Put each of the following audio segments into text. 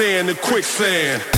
Handstand in quicksand.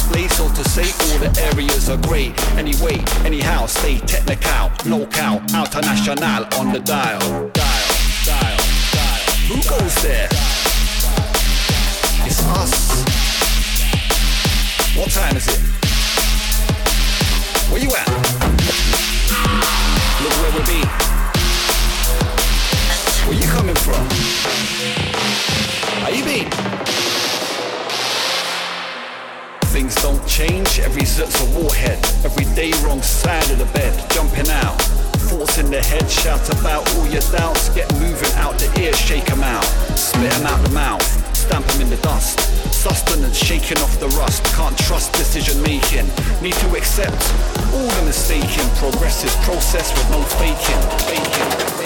display, so to say, all the areas are great. Anyway, anyhow, stay technical, local, international on the dial. Dial, dial, dial. Who goes there? It's us. What time is it? Where you at? Look where we be. Where you coming from? How you been? things don't change, every zit's a warhead. Every day wrong side of the bed, jumping out. Thoughts in the head, shout about all your doubts. Get moving out the ear, shake 'em out. spit 'em out the mouth, stamp 'em in the dust. Sustenance, shaking off the rust. Can't trust decision making. Need to accept all the mistaken. Progress is process with no faking. Faking.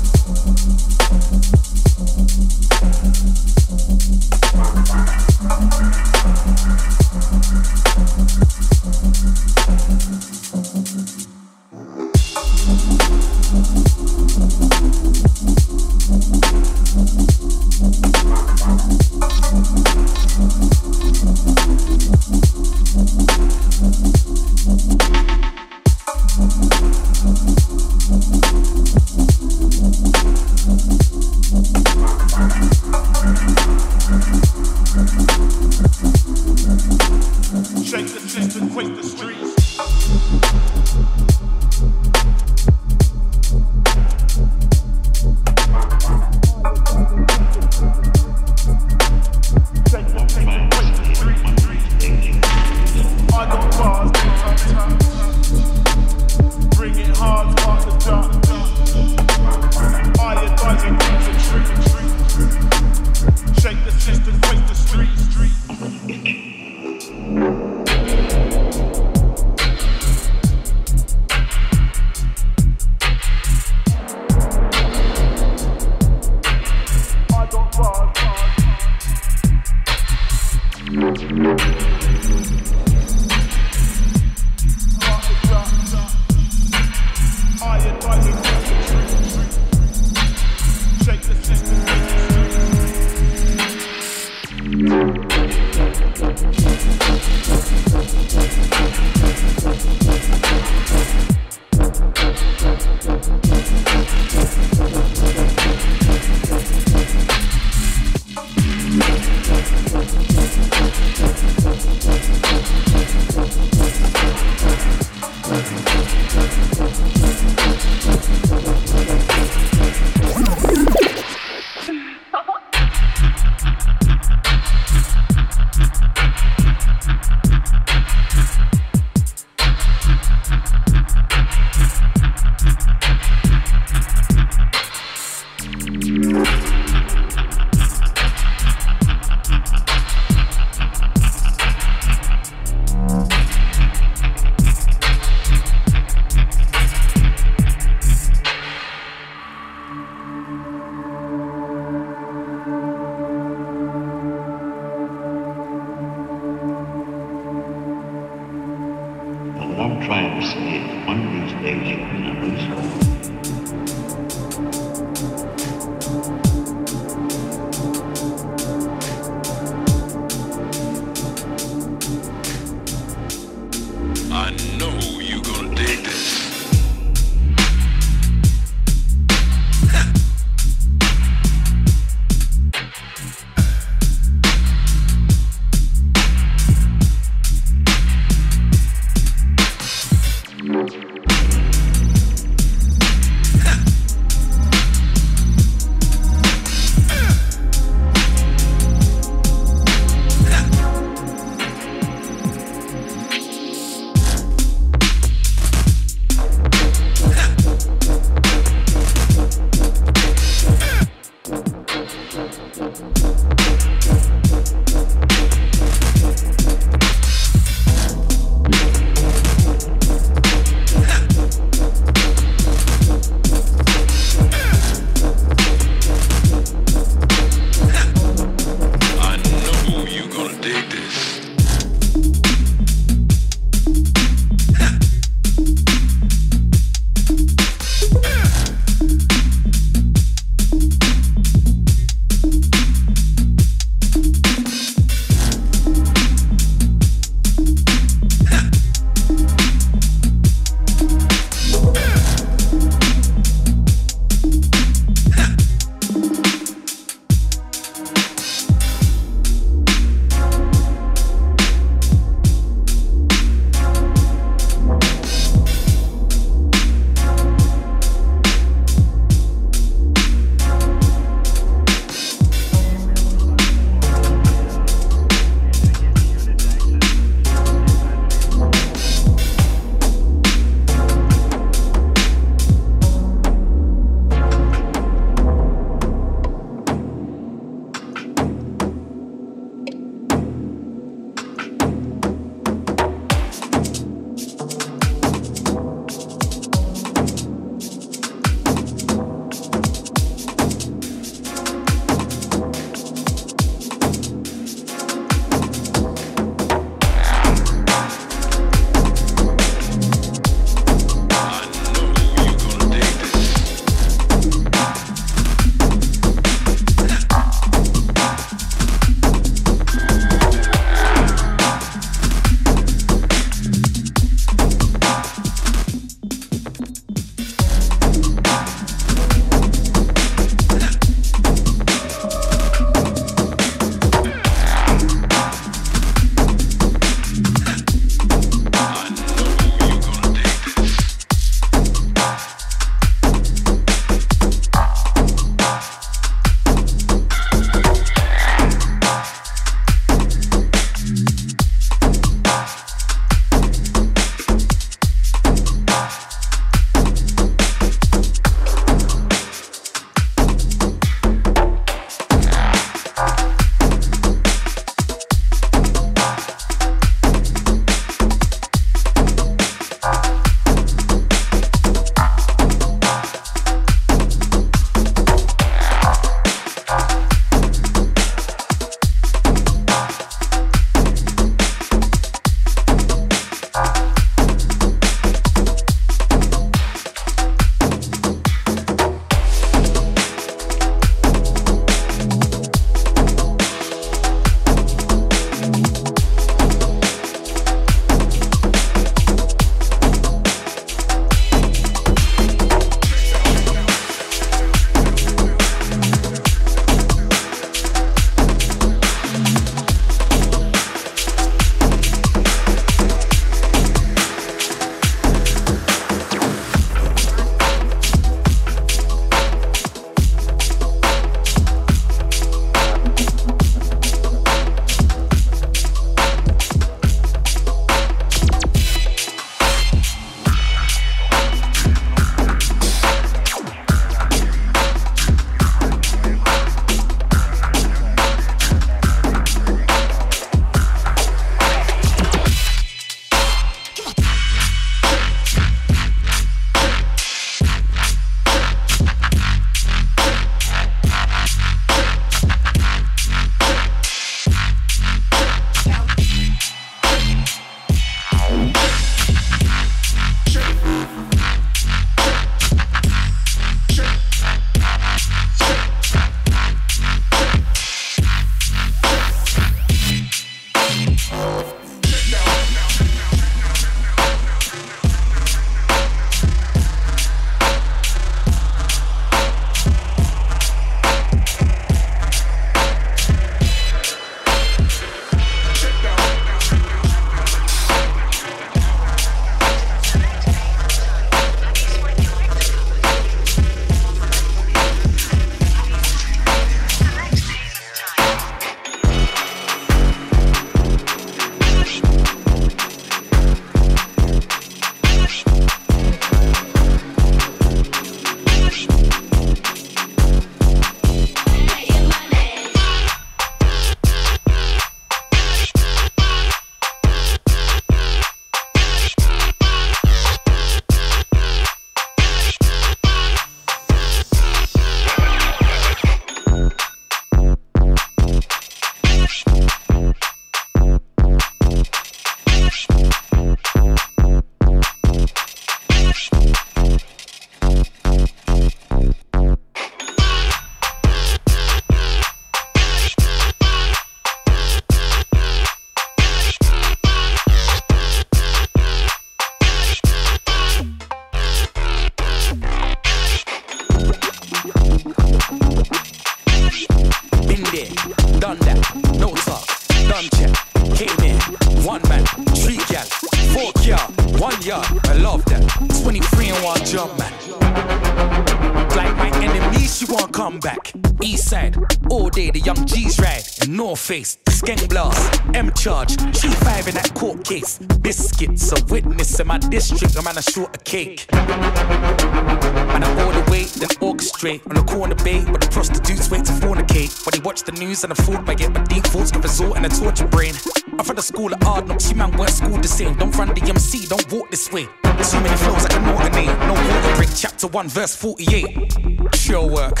Man a short a cake. And I order wait, then orchestrate on the corner bay where the prostitutes wait to fornicate. When they watch the news and I thought I get my deep thoughts can resort in a torture brain. I'm from the school of hard knocks, you man weren't schooled the same. Don't run the MC, don't walk this way. Too many flows I can alternate. No water break, chapter 1, verse 48. Chill work,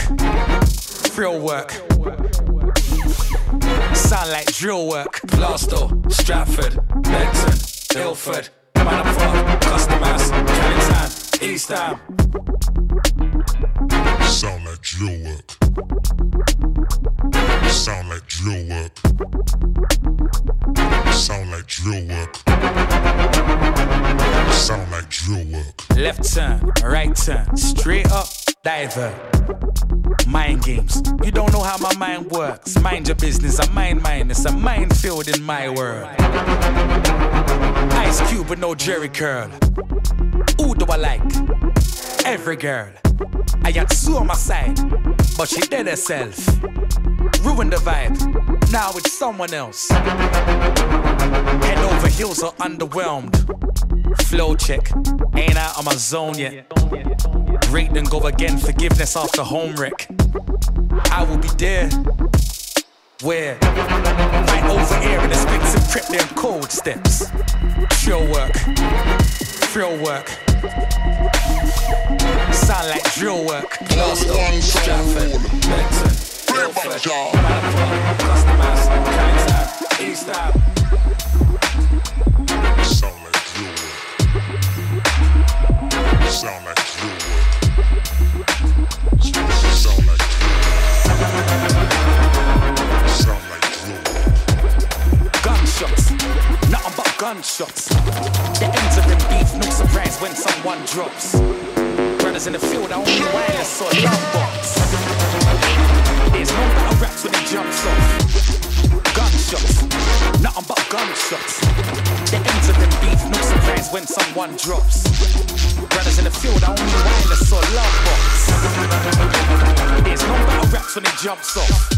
real work. Sound like drill work. Glasgow, Stratford, Beckton, Ilford, Customers, Canning Town, East Ham. Sound like drill work. Sound like drill work. Sound like drill work. Sound like drill work. Left turn, right turn, straight up, diver. Mind games. You don't know how my mind works. Mind your business. I mind mine. It's a minefield in my world. Ice Cube with no Jheri curl. Do I like? Every girl. I had Sue on my side, but she did herself. Ruined the vibe. Now it's someone else. Head over heels or underwhelmed. Flow check. Ain't out of my zone yet. Rate then go again. Forgiveness after home wreck. I will be there. Where? Right over here in expensive prep them cold steps. Drill work. Drill work. Sound like drill work. Glasgow, Stratford, Beckton, Ilford, Customers, Canning Town, East Ham. Sound like drill work. Sound like drill gunshots. The ends of them beef, no surprise when someone drops. Brothers in the field, I only wireless or love box. There's no better raps when it jumps off. Gunshots, nothing but gunshots. The ends of them beef, no surprise when someone drops. Brothers in the field, I only wireless or love box. There's no better raps when it jumps off.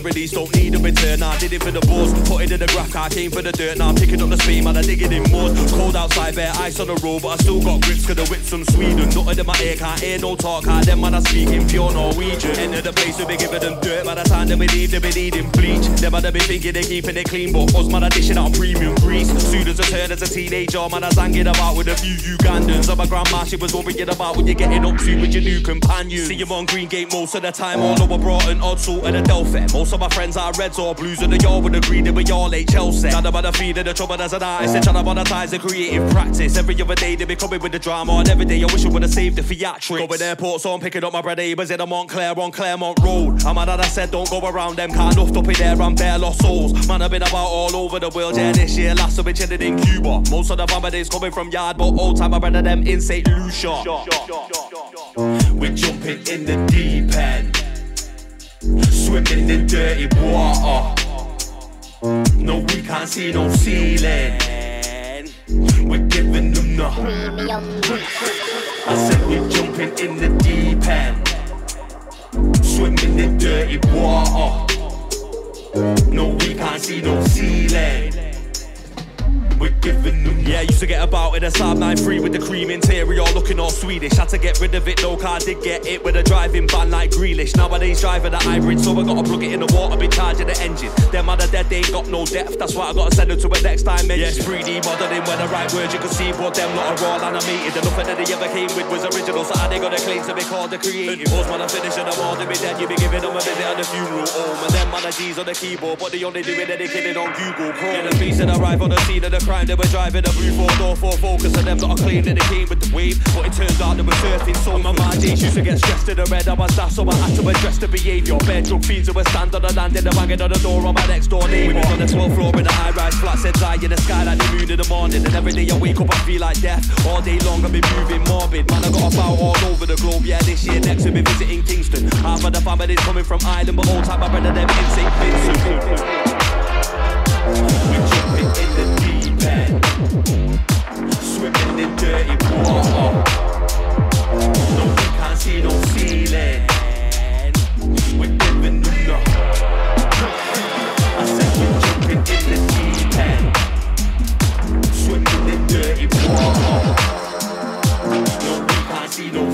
Release, don't need a return. I did it for the boys, put it in the graph, I came for the dirt. Now I'm picking up the speed, man, I dig it in mud. Cold outside, bare ice on the road, but I still got grips, cause the whips from Sweden. Nothing in my ear, can't hear no talk, I them man, I speak in pure Norwegian. Enter the place, we be giving them dirt, by the time they believe they be needing bleach. Them man, they be thinking they keeping it clean, but us man, I dishing out premium grease. Soon as I turn as a teenager, man, I zanging about with a few Ugandans. I'm a grandma, she was worrying about what you're getting up to with your new companion. See you on Green Gate most of the time, although I brought an odd sort of the Delphi. Most of my friends are reds or blues, and they all would agree that we all ain't Chelsea. None about the feed of the trouble as an artist, they're trying monetize the creative practice. Every other day they be coming with the drama, and every day I wish I would have saved the theatrics. Going airport, so I'm picking up my bread neighbours in a Montclair on Claremont Road. I'm mad that I said don't go around them, can't enough up in there, I'm bare lost souls. Man, I've been about all over the world, yeah, this year last I've been chilling in Cuba. Most of the family days coming from yard, but old time I brother them in St. Lucia. We're jumping in the deep end. Swimming in dirty water. No, we can't see no ceiling. We're giving them the. I said we're jumping in the deep end. Swimming in dirty water. No, we can't see no ceiling we're giving them. Yeah, used to get about in a Saab 93 with the cream interior, looking all Swedish. Had to get rid of it though, car did get it with a driving van like Grealish. Nowadays driving the hybrid, so I gotta plug it in the water, be charging the engine. Them other dead, they ain't got no depth. That's why I gotta send them to a next time. Yes, 3D modeling when the right words you can see, what them not a raw animated. And nothing that they ever came with was original, so how they gonna claim to be called the creative? Pause when I finish and I'm all to be dead, you be giving them a visit at the funeral home. And them man G's on the keyboard, but they only do it, they killing on Google Chrome. Yeah, the beast that arrive on the scene of the crime, they were driving a blue four door Ford Focus and them that are claiming they came with the wave. But it turned out they were surfing so my mind days used to get stressed to the red. I was that, so I had to address the behaviour. Bed drug fiends who were stand on the land in the on the door on my next door neighbour. On the 12th floor in the high rise flat, said eye in the sky like the moon in the morning. And every day I wake up, I feel like death. All day long I've been moving morbid. Man, I got about all over the globe. Yeah, this year next we'll be visiting Kingston. Half of the family's coming from Ireland, but all time my brother them in St. Vincent. Swimming in dirty water. No, we can't see no ceiling. We're living in the. I said we're jumping in the deep end, in dirty water. No, we can't see no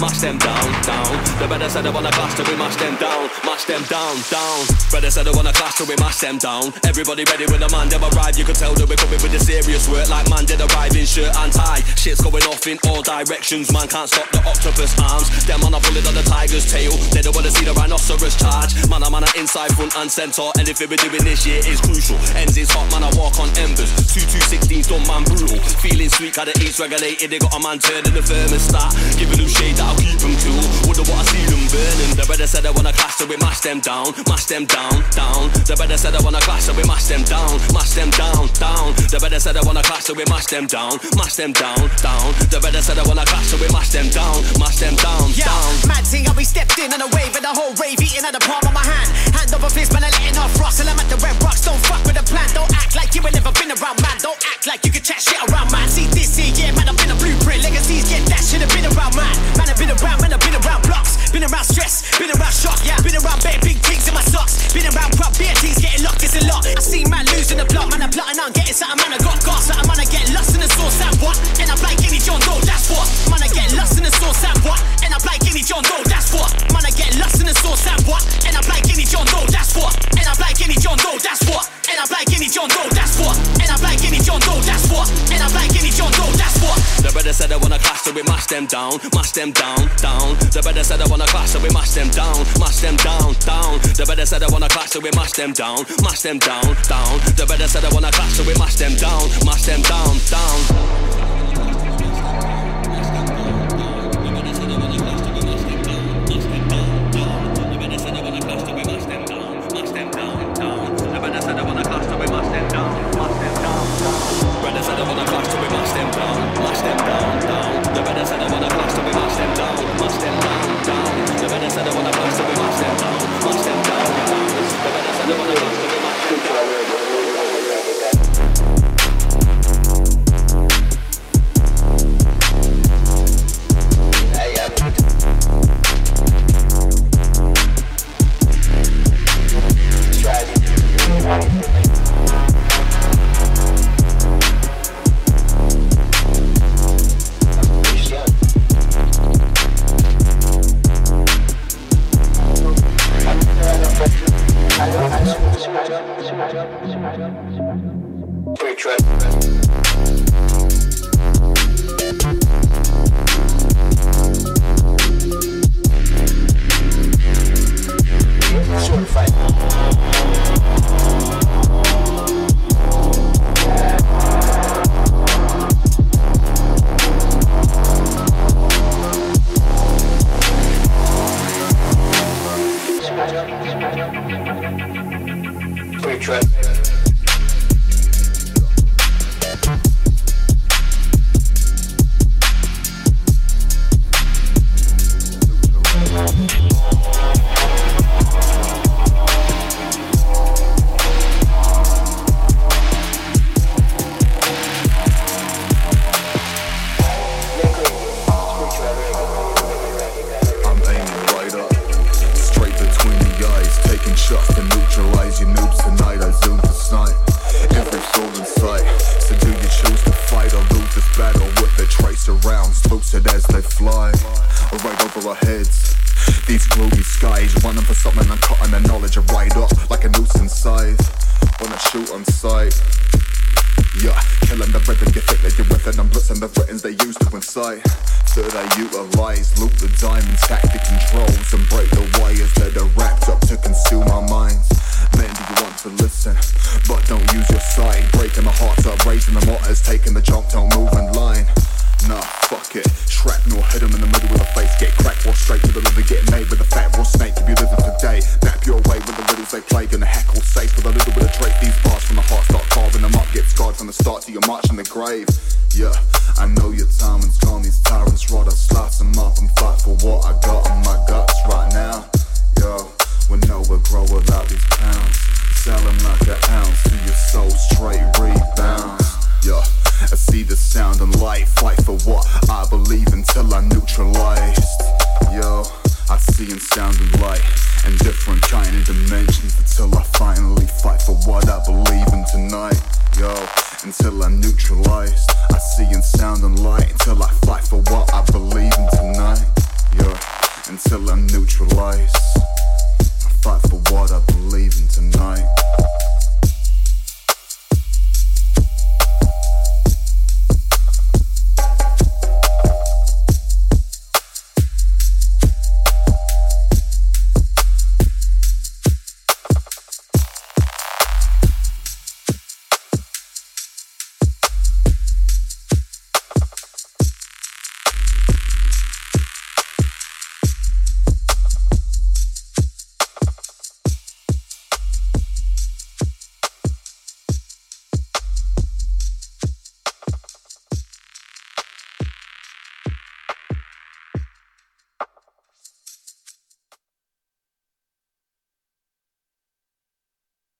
mash them down, down. The better said they wanna clash we mash them them down, down. Brother said they wanna clash till we mash them down. Everybody ready when the man them arrive. You could tell that we're coming with the serious work, like man did arrive in shirt and tie. Shit's going off in all directions. Man can't stop the octopus arms. Them man are pulling on the tiger's tail. They don't wanna see the rhinoceros charge. Man, I'm on a inside, front and centre. Anything we doing this year is crucial. Ends is hot, man. I walk on embers. Two two sixteens done, man, brutal. Feeling sweet, the eats regulated. They got a man turning the thermostat. Giving them shade that'll keep them cool. Wonder what I see them burning. The brother said I wanna clash, so we mash them down. Mash them down, down. The better said I wanna clash, so we mash them down. Mash them down, down. The better said I wanna clash, so we mash them down. Mash them down, down. The better said I wanna clash, so we mash them down. Mash them down, Yeah, down. mad thing how we stepped in on a wave and the whole rave eating at the palm of my hand. Hand over fist, man, I letting off rocks and I'm at the red rocks. Don't fuck with the plan. Don't act like you ain't never been around, man. Don't act like you can chat shit around, man. See this here, yeah, mash them down, mash them down, down. The better said I wanna clash, so we mash them down, mash them down, down. The better said I wanna clash, so we mash them down, mash them down, down. The better said I wanna clash, so we mash them down, mash them down, down.